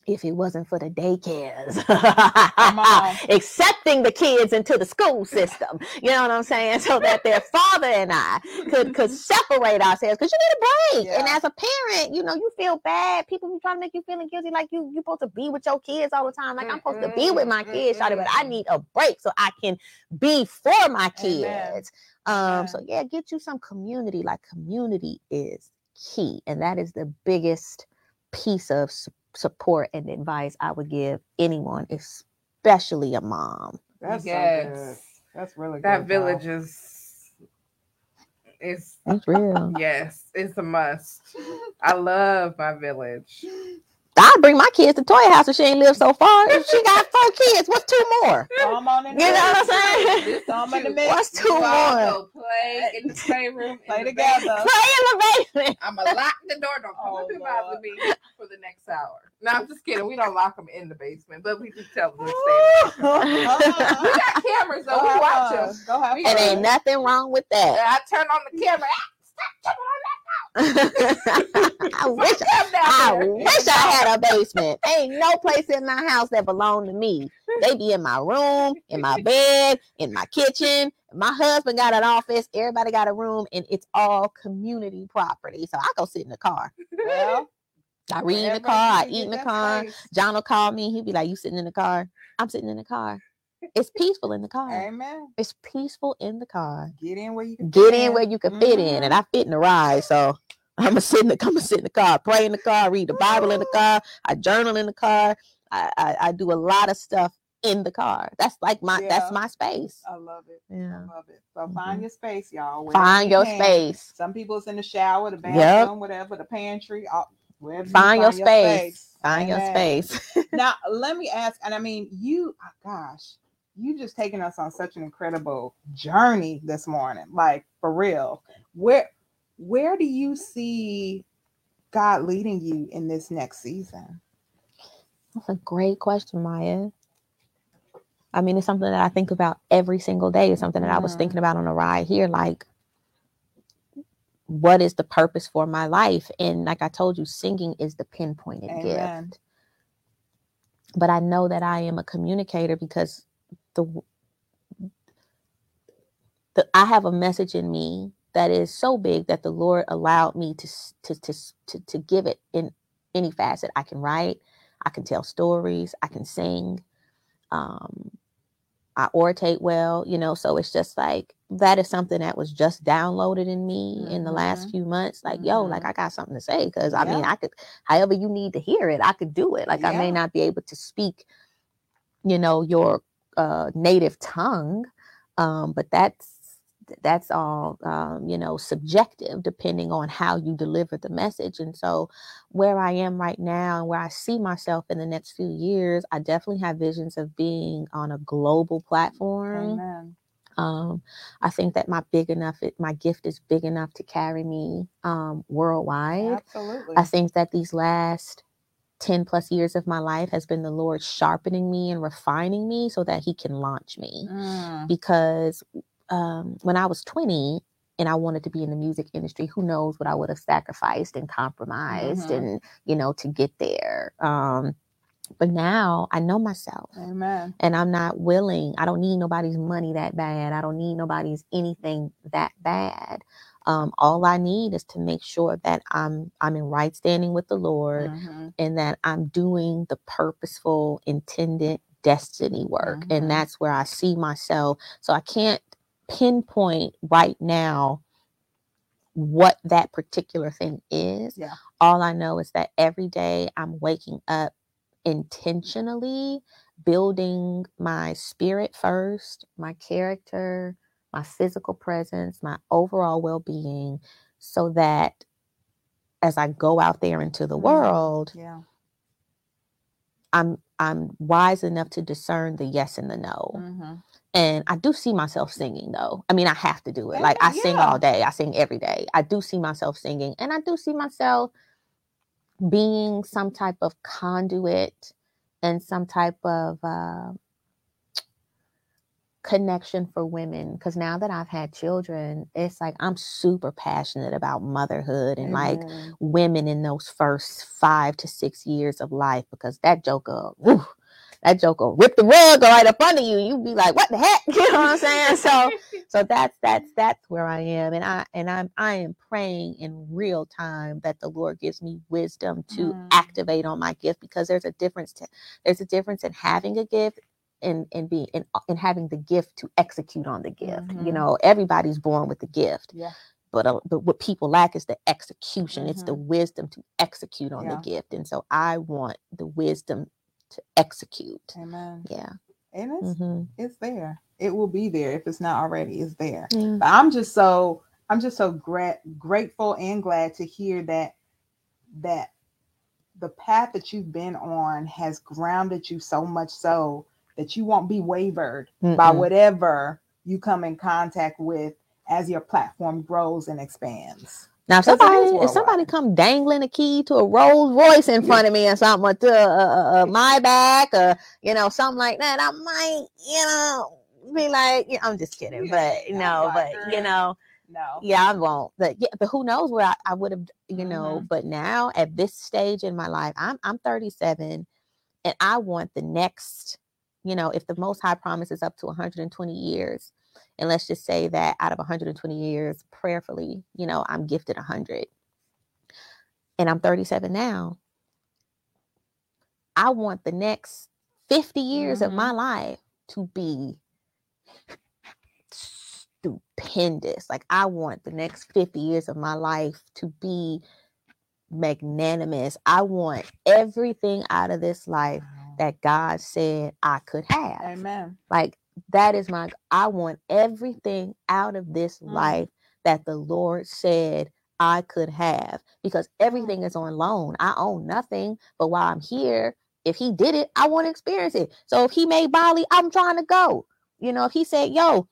If it wasn't for the daycares, (laughs) accepting the kids into the school system, you know what I'm saying, so that their (laughs) father and I could could (laughs) separate ourselves because you need a break. And as a parent, you know, you feel bad. People be trying to make you feeling guilty, like you you're supposed to be with your kids all the time. Like I'm supposed to be with my kids, Shawty, but I need a break so I can be for my kids. Amen. Um, so yeah, get you some community. Like community is key, and that is the biggest piece of su- support and advice I would give anyone, especially a mom. That's yes. so good. That's really good. that y'all. village is is That's real. (laughs) yes, it's a must. I love my village. I'd bring my kids to Toy House if she ain't lived so far. If she got four kids, what's two more? Throw 'em on in You know what I'm saying? This Throw 'em in the mix. (laughs) What's two You more? go play in the playroom. Play in the together. basement. Play in the basement. I'm gonna lock the door. Don't come Oh, up and Lord. bother me for the next hour. No, I'm just kidding. We don't lock them in the basement, but we just tell them to stay. in the basement. (laughs) we got cameras though. Go We watch fun. them. Go have We- And fun. ain't nothing wrong with that. I turn on the camera. Ah, stop turning on that. I (laughs) wish I wish I had a basement. Ain't no place in my house that belonged to me. They be in my room, in my bed, in my kitchen. My husband got an office. Everybody got a room, and it's all community property. So I go sit in the car. Well, I read in the car. I eat in the car. John will call me. He'll be like, "You sitting in the car?" I'm sitting in the car. It's peaceful in the car. Amen. It's peaceful in the car. Get in where you can Get fit in where you can fit in, and Mhm. I fit in the ride, so I'm gonna sit in the I'm gonna sit in the car, pray in the car, read the Bible in the car, I journal in the car. I I, I do a lot of stuff in the car. That's like my Yeah. that's my space. I love it. Yeah. I love it. So Mhm. find your space, y'all. wherever Find you your can. space. Some people it's in the shower, the Yep. bathroom, whatever, the pantry, all, wherever you Find your space. Find your space. (laughs) now let me ask and i mean you oh gosh you just taking us on such an incredible journey this morning like for real where where do you see god leading you in this next season That's a great question, Maya. I mean, it's something that I think about every single day. It's something that I was Mhm. thinking about on the ride here. Like, what is the purpose for my life? And like I told you, singing is the pinpointed Amen. gift. But I know that I am a communicator because the the I have a message in me that is so big that the Lord allowed me to to to to, to give it in any facet. I can write, I can tell stories, I can sing, um, I orate well, you know. So it's just like that is something that was just downloaded in me in the last Mhm. few months. Like, yo, like I got something to say because I mean, I could, however you need to hear it, I could do it. Like I may not be able to speak, you know, your uh, native tongue, um, but that's that's all um, you know subjective depending on how you deliver the message. And so where i am right now and where i see myself in the next few years i definitely have visions of being on a global platform. Um, i think that my big enough my gift is big enough to carry me um, worldwide. Absolutely. I think that these last 10 plus years of my life has been the Lord sharpening me and refining me so that He can launch me. Mm, Because um, when I was 20 and I wanted to be in the music industry, who knows what I would have sacrificed and compromised Mhm. and, you know, to get there. Um, but now I know myself amen and I'm not willing. I don't need nobody's money that bad. I don't need nobody's anything that bad. Um, all I need is to make sure that I'm I'm in right standing with the Lord Mhm. and that I'm doing the purposeful, intended destiny work. Mhm. And that's where I see myself. So I can't pinpoint right now what that particular thing is. Yeah. All I know is that every day I'm waking up intentionally building my spirit first, my character, my physical presence, my overall well being, so that as I go out there into the Mhm. world, yeah I'm I'm wise enough to discern the yes and the no. Mhm. And I do see myself singing though. I mean, I have to do it. Like I sing all day. I sing every day. I do see myself singing and I do see myself being some type of conduit and some type of uh, connection for women because now that I've had children, it's like I'm super passionate about motherhood and like women in those first five to six years of life because that joker, whew, that joker rip the rug right up under you. You'd be like, what the heck? (laughs) You know what I'm saying? So so that's that's that's where I am. And I and I'm I am praying in real time that the Lord gives me wisdom to Mm. activate on my gift because there's a difference to there's a difference in having a gift and and being and, and having the gift to execute on the gift. You Mhm. know, everybody's born with the gift yeah but uh, but what people lack is the execution. It's the Mhm. wisdom to execute on Yeah. the gift, and so I want the wisdom to execute. amen Yeah, and it's hmm it's there it will be there if it's not already it's there yeah. but i'm just so i'm just so gra- grateful and glad to hear that that the path that you've been on has grounded you so much so that you won't be wavered by Mm-mm. whatever you come in contact with as your platform grows and expands Now, if 'Cause it is somebody if somebody come dangling a key to a Rolls Royce in front of me or something, or to a, a my back, or you know something like that, I might you know be like, yeah, I'm just kidding, but you know, but you know. no yeah i won't but yeah but who knows where i, I would have you know Mhm. but now at this stage in my life i'm i'm 37 and i want the next you know if the most high promise is up to 120 years and let's just say that out of 120 years prayerfully you know i'm gifted 100 and i'm 37 now i want the next 50 years of Mhm. my life to be stupendous. Like I want the next 50 years of my life to be magnanimous. I want everything out of this life that God said I could have. Amen. Like that is my I want everything out of this Mm. life that the Lord said I could have because everything is on loan. I own nothing, but while I'm here, if he did it, I want to experience it. So if he made Bali, I'm trying to go. You know, if he said, "Yo,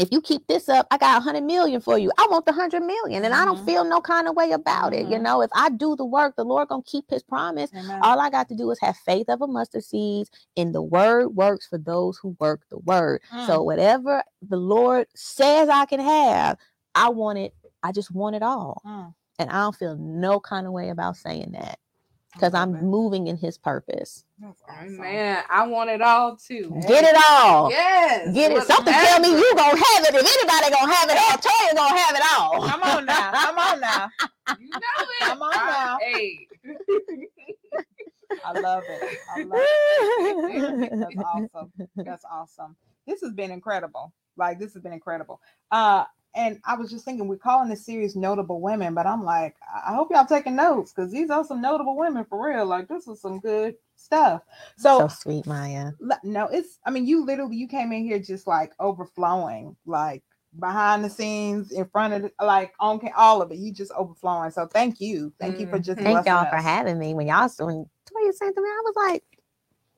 if you keep this up, I got a hundred million for you. I want the hundred million, and I don't Mhm. feel no kind of way about it. You Mhm. know, if I do the work, the Lord gonna keep His promise. Amen. All I got to do is have faith of a mustard seed, and the word works for those who work the word. So whatever the Lord says I can have, I want it. I just want it all, Mm. and I don't feel no kind of way about saying that because I I'm love moving in His purpose. Awesome. Man, I want it all too. Get it all. Yes. Get it. Something tell me whatever. you gonna have it. If anybody gonna have it all, Toya gonna have it all. Come on now. Come on now. You know it. Come on now. Hey. (laughs) I love it. I love it. That's awesome. That's awesome. This has been incredible. Like this has been incredible. Uh and I was just thinking we're calling this series notable women, but I'm like, I I hope y'all taking notes because these are some notable women for real. Like this is some good stuff. so So, sweet, Maya. no, it's I mean, you literally you came in here just like overflowing, like behind the scenes, in front of the, like on all of it. You just overflowing. So thank you. Thank you for just Mhm. Thank y'all for us. having me. When y'all when Toya said to me, I was like,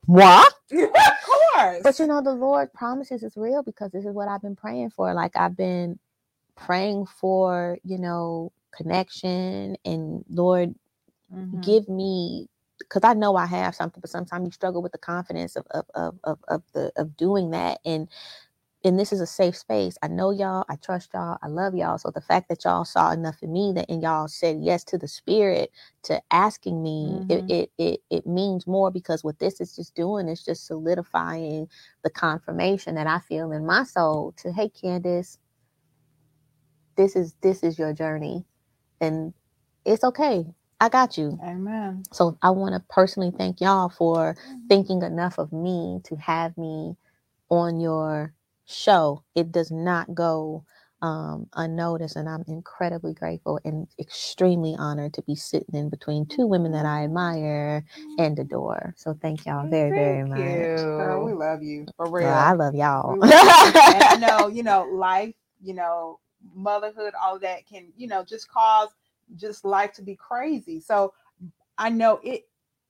What? (laughs) Of course. But you know, the Lord promises is real because this is what I've been praying for. Like I've been praying for, you know, connection and Lord, Mhm. give me because I know I have something, but sometimes you struggle with the confidence of of of of, of the of doing that. And and this is a safe space. I know y'all, I trust y'all, I love y'all. So the fact that y'all saw enough in me that and y'all said yes to the spirit to asking me, it, Mhm. it it it means more because what this is just doing is just solidifying the confirmation that I feel in my soul to hey Kandyce, this is this is your journey. And it's okay. I got you. Amen. So I want to personally thank y'all for thinking enough of me to have me on your show. It does not go um, unnoticed, and I'm incredibly grateful and extremely honored to be sitting in between two women that I admire and adore. So thank y'all very, very much. you. Girl, we love you for real. Girl, I love y'all. Love you. and I know, you know, life, you know, motherhood, all that can, you know, just cause just life to be crazy. So I know it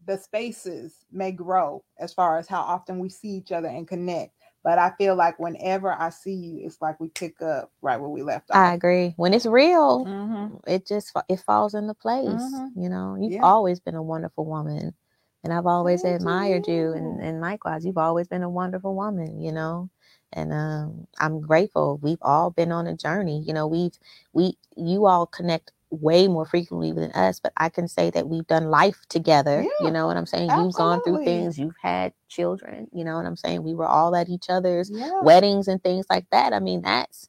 the spaces may grow as far as how often we see each other and connect. But I feel like whenever I see you, it's like we pick up right where we left off. I agree. When it's real, Mhm. it just it falls into place. Mhm. You know, you've Yeah. always been a wonderful woman, and I've always Thank admired you. And, and likewise, you've always been a wonderful woman. You know, and um, I'm grateful. We've all been on a journey. You know, we've we you all connect way more frequently than us, but I can say that we've done life together. Yeah, you know what I'm saying? You've gone through things. You've had children. You know what I'm saying? We were all at each other's Yeah. weddings and things like that. I mean, that's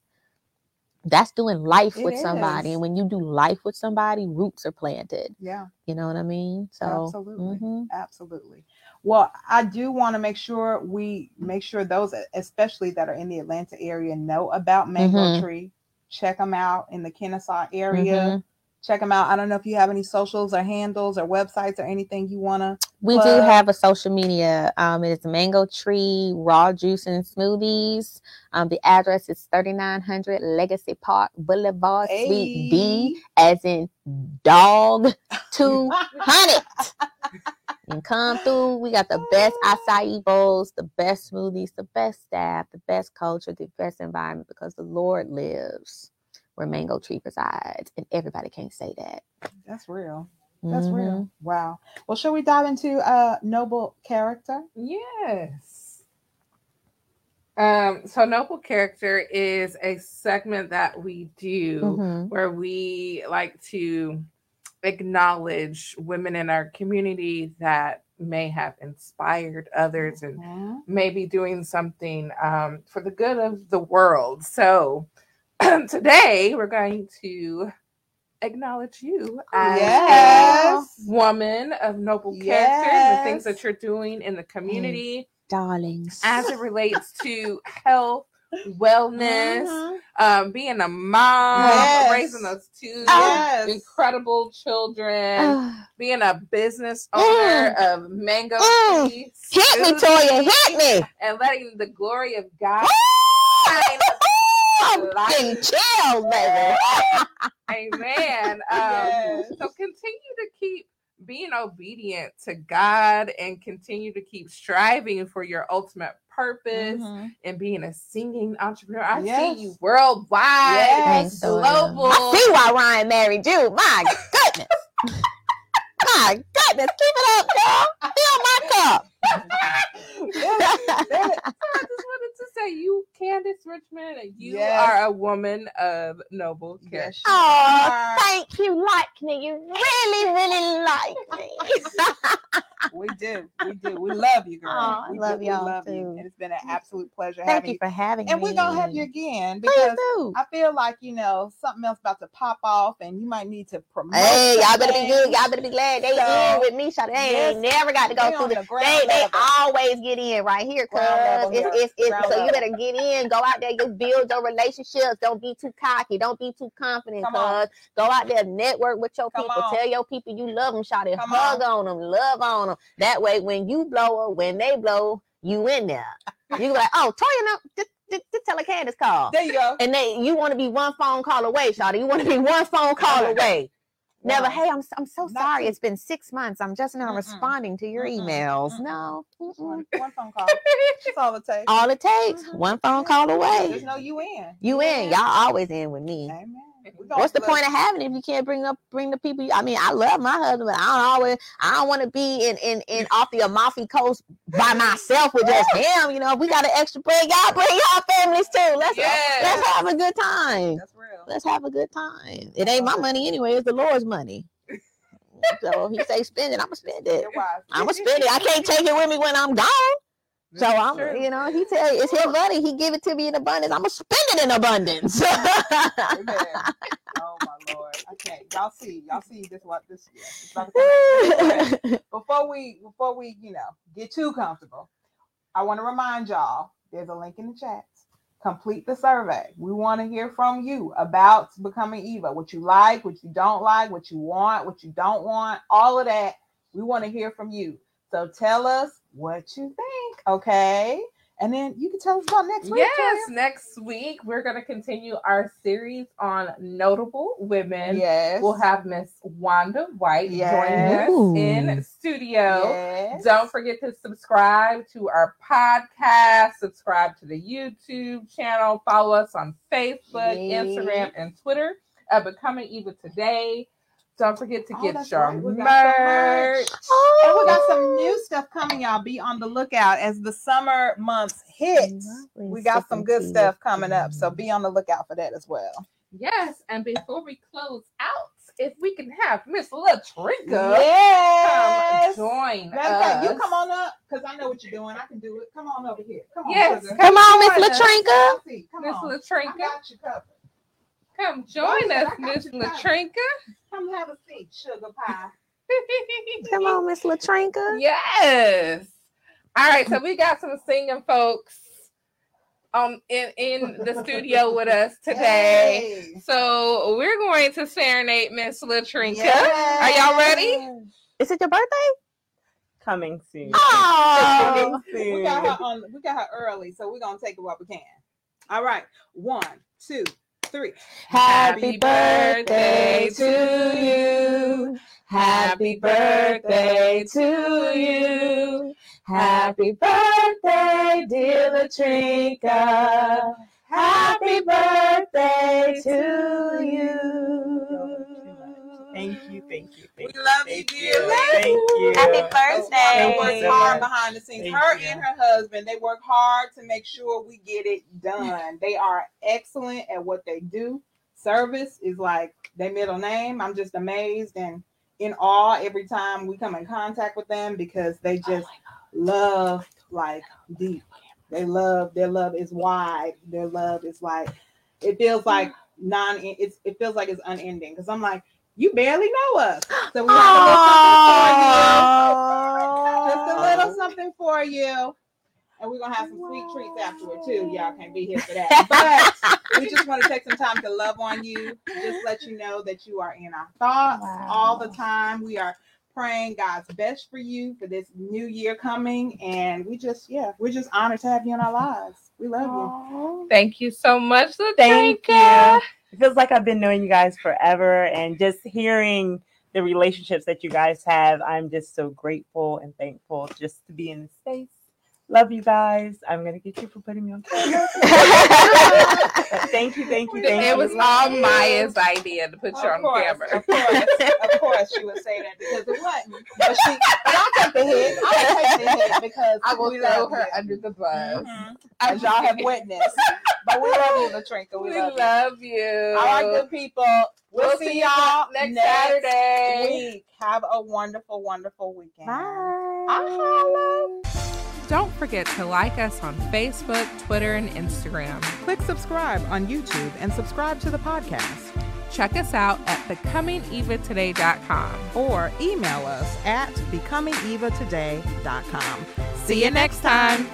that's doing life It with somebody. is. And when you do life with somebody, roots are planted. Yeah. You know what I mean? So Absolutely. mhm. Absolutely. Well, I do want to make sure we make sure those, especially that are in the Atlanta area, know about Mango Mhm. Tree. Check them out in the Kennesaw area. Mhm. Check them out. I don't know if you have any socials or handles or websites or anything you want to. we do have a social media. Um, it's Mango Tree Raw Juice and Smoothies. Um, the address is 3900 Legacy Park Boulevard, Suite B, as in dog (laughs) 200. And come through. We got the best acai bowls, the best smoothies, the best staff, the best culture, the best environment because the Lord lives where Mango Tree resides. And everybody can't say that. That's real. That's real. Mhm. Wow. Well, shall we dive into uh noble character? Yes. Um, so noble character is a segment that we do Mhm. where we like to acknowledge women in our community that may have inspired others and Mhm. maybe doing something um, for the good of the world. So (clears throat) today we're going to acknowledge you as Yes. a woman of noble character and the things that you're doing in the community darlings. as it relates to health, wellness, Mhm. um, being a mom, Yes. raising those two Yes. incredible children, Ah, being a business owner of Mango Mm. Hit me, Toya. Hit me. and letting the glory of God I'm getting chills, baby. Amen. (laughs) Um, Yes. So continue to keep being obedient to God and continue to keep striving for your ultimate purpose Mhm. and being a singing entrepreneur. I Yes. see you worldwide, Yes. Global. I see why Ryan married you. My goodness. (laughs) My goodness. Keep it up, girl. Fill my cup. (laughs) Yeah. (laughs) I just wanted to say you, Kandyce Richmond, you Yes. are a woman of noble character. Yes, Oh, are. thank you. Like me. You really, really like me. (laughs) We do. We do. We love you, girl. Aw, I we love do. y'all we love you. too. And it's been an absolute pleasure Thank having you for having And me. And we're gonna have you again because. I feel like you know something else about to pop off, and you might need to promote. Hey, y'all better be good. Y'all better be glad they So, in with me. Shot. They yes, ain't never got to go through the the ground they, they level. always get in right here, cuz Ground level it's, here. it's, it's, Ground so you better get in, go out there, you build your relationships. Don't be too cocky, don't be too confident, cuz go out there, network with your Come people, on. tell your people you love them, shout it, hug on them, love on them. That way, when you blow or when they blow, you in there. You like, oh, Toya, no, just, just, just tell a Kandyce call. There you go. And they, you want to be one phone call away, Shawty. You want to be one phone call (laughs) Right. Never, hey, I'm I'm so Not sorry. two. It's been six months. I'm just now Mm-mm. responding to your Mm-mm. emails. Mm-mm. No. One, one phone call. (laughs) That's all it takes. all it takes Mhm. one phone call away. know you in. You in? Y'all always in with me. Amen. (laughs) What's the point of having it if you can't bring up bring the people? You, I mean, I love my husband, but I don't always. I don't want to be in in in off the Amalfi Coast by myself with just him. You know, if we got an extra bring y'all bring y'all families too. Let's Yes. let's have a good time. That's real. Let's have a good time. It ain't my money anyway. It's the Lord's money. (laughs) so he say spend it, I'm gonna spend it. I'm gonna spend it. I can't take it with me when I'm gone. So I'm, true. you know, he tell it's his money. He give it to me in abundance. I'm gonna spend it in abundance. (laughs) Oh my lord. Okay. Y'all see. Y'all see this what this yeah, (laughs) before we before we, you know, get too comfortable, I want to remind y'all there's a link in the chat. Complete the survey. We want to hear from you about becoming Eva. What you like, what you don't like, what you want, what you don't want, all of that. We want to hear from you. So tell us what you think, okay? And then you can tell us about next week. Yes, next week we're going to continue our series on notable women. Yes. We'll have Miss Wanda White Yes. joining us in studio. Yes. Don't forget to subscribe to our podcast, subscribe to the YouTube channel, follow us on Facebook, Yeah. Instagram, and Twitter at Becoming Eva Today. Don't forget to Oh, get that's your right. We merch. merch. And we got some oh. new stuff coming, y'all. Be on the lookout as the summer months hit. We got some good stuff coming up. So be on the lookout for that as well. Yes, and before we close out, if we can have Miss Latrinka Yes. come join Matter of fact, us. you come on up because I know what you're doing. I can do it. Come on over here. Come on. Yes, sugar. Come on, Miss Join us. Latrinka. Come see. Come Miss on. I got you covered. Come join Go us, Miss you. Latrinka. Come have a seat, sugar pie. (laughs) Come on, Miss Latrinka. Yes. All right, so we got some singing folks um in in the studio with us (laughs) today. Yay. So we're going to serenade Miss Latrinka. Yes. Are y'all ready? Is it your birthday? Coming soon. Oh, (laughs) We got her on. We got her early, so we're gonna take it what we can. All right, one, two, three. happy birthday to you. Happy birthday to you. Happy birthday, dear Latrinka. Happy birthday to you. Thank you, thank you, We thank you. love you Thank you. dearly. Thank you. Happy Those women birthday. work Thank hard behind the scenes. Thank her you. and her husband, they work hard to make sure we get it done. they are excellent at what they do. Service is like their middle name. I'm just amazed and in awe every time we come in contact with them because they just love like deep. They love their love is wide. Their love is like it feels like non. It's it feels like it's unending because I'm like you barely know us, so we have a little something for you. Just a little something for you. and we're gonna have some sweet treats afterward too. Y'all can't be here for that. (laughs) But we just want to take some time to love on you. Just let you know that you are in our thoughts Wow. all the time. We are praying God's best for you for this new year coming. And we just, yeah, we're just honored to have you in our lives. We love you. Thank you so much, Thank Latrinka. you. It feels like I've been knowing you guys forever and just hearing the relationships that you guys have. I'm just so grateful and thankful just to be in the space. Love you guys. I'm gonna get you for putting me on camera. (laughs) Thank you, thank you, thank It you. It was all Maya's idea to put you on course, camera. of course, of course, she would say that because it wasn't. But she, but I'll take the hit. I'll take the hit because I will we throw her you. under the bus. Mhm. As y'all have witnessed. But we love you, Latrinka. We, We love, love you. you. All right, good people. We'll, We'll see, see you y'all next next Saturday. week. Have a wonderful, wonderful weekend. Bye. Holla. Don't forget to like us on Facebook, Twitter, and Instagram. Click subscribe on YouTube and subscribe to the podcast. Check us out at becomingevatoday.com. Or email us at becomingevatoday.com. See you next time.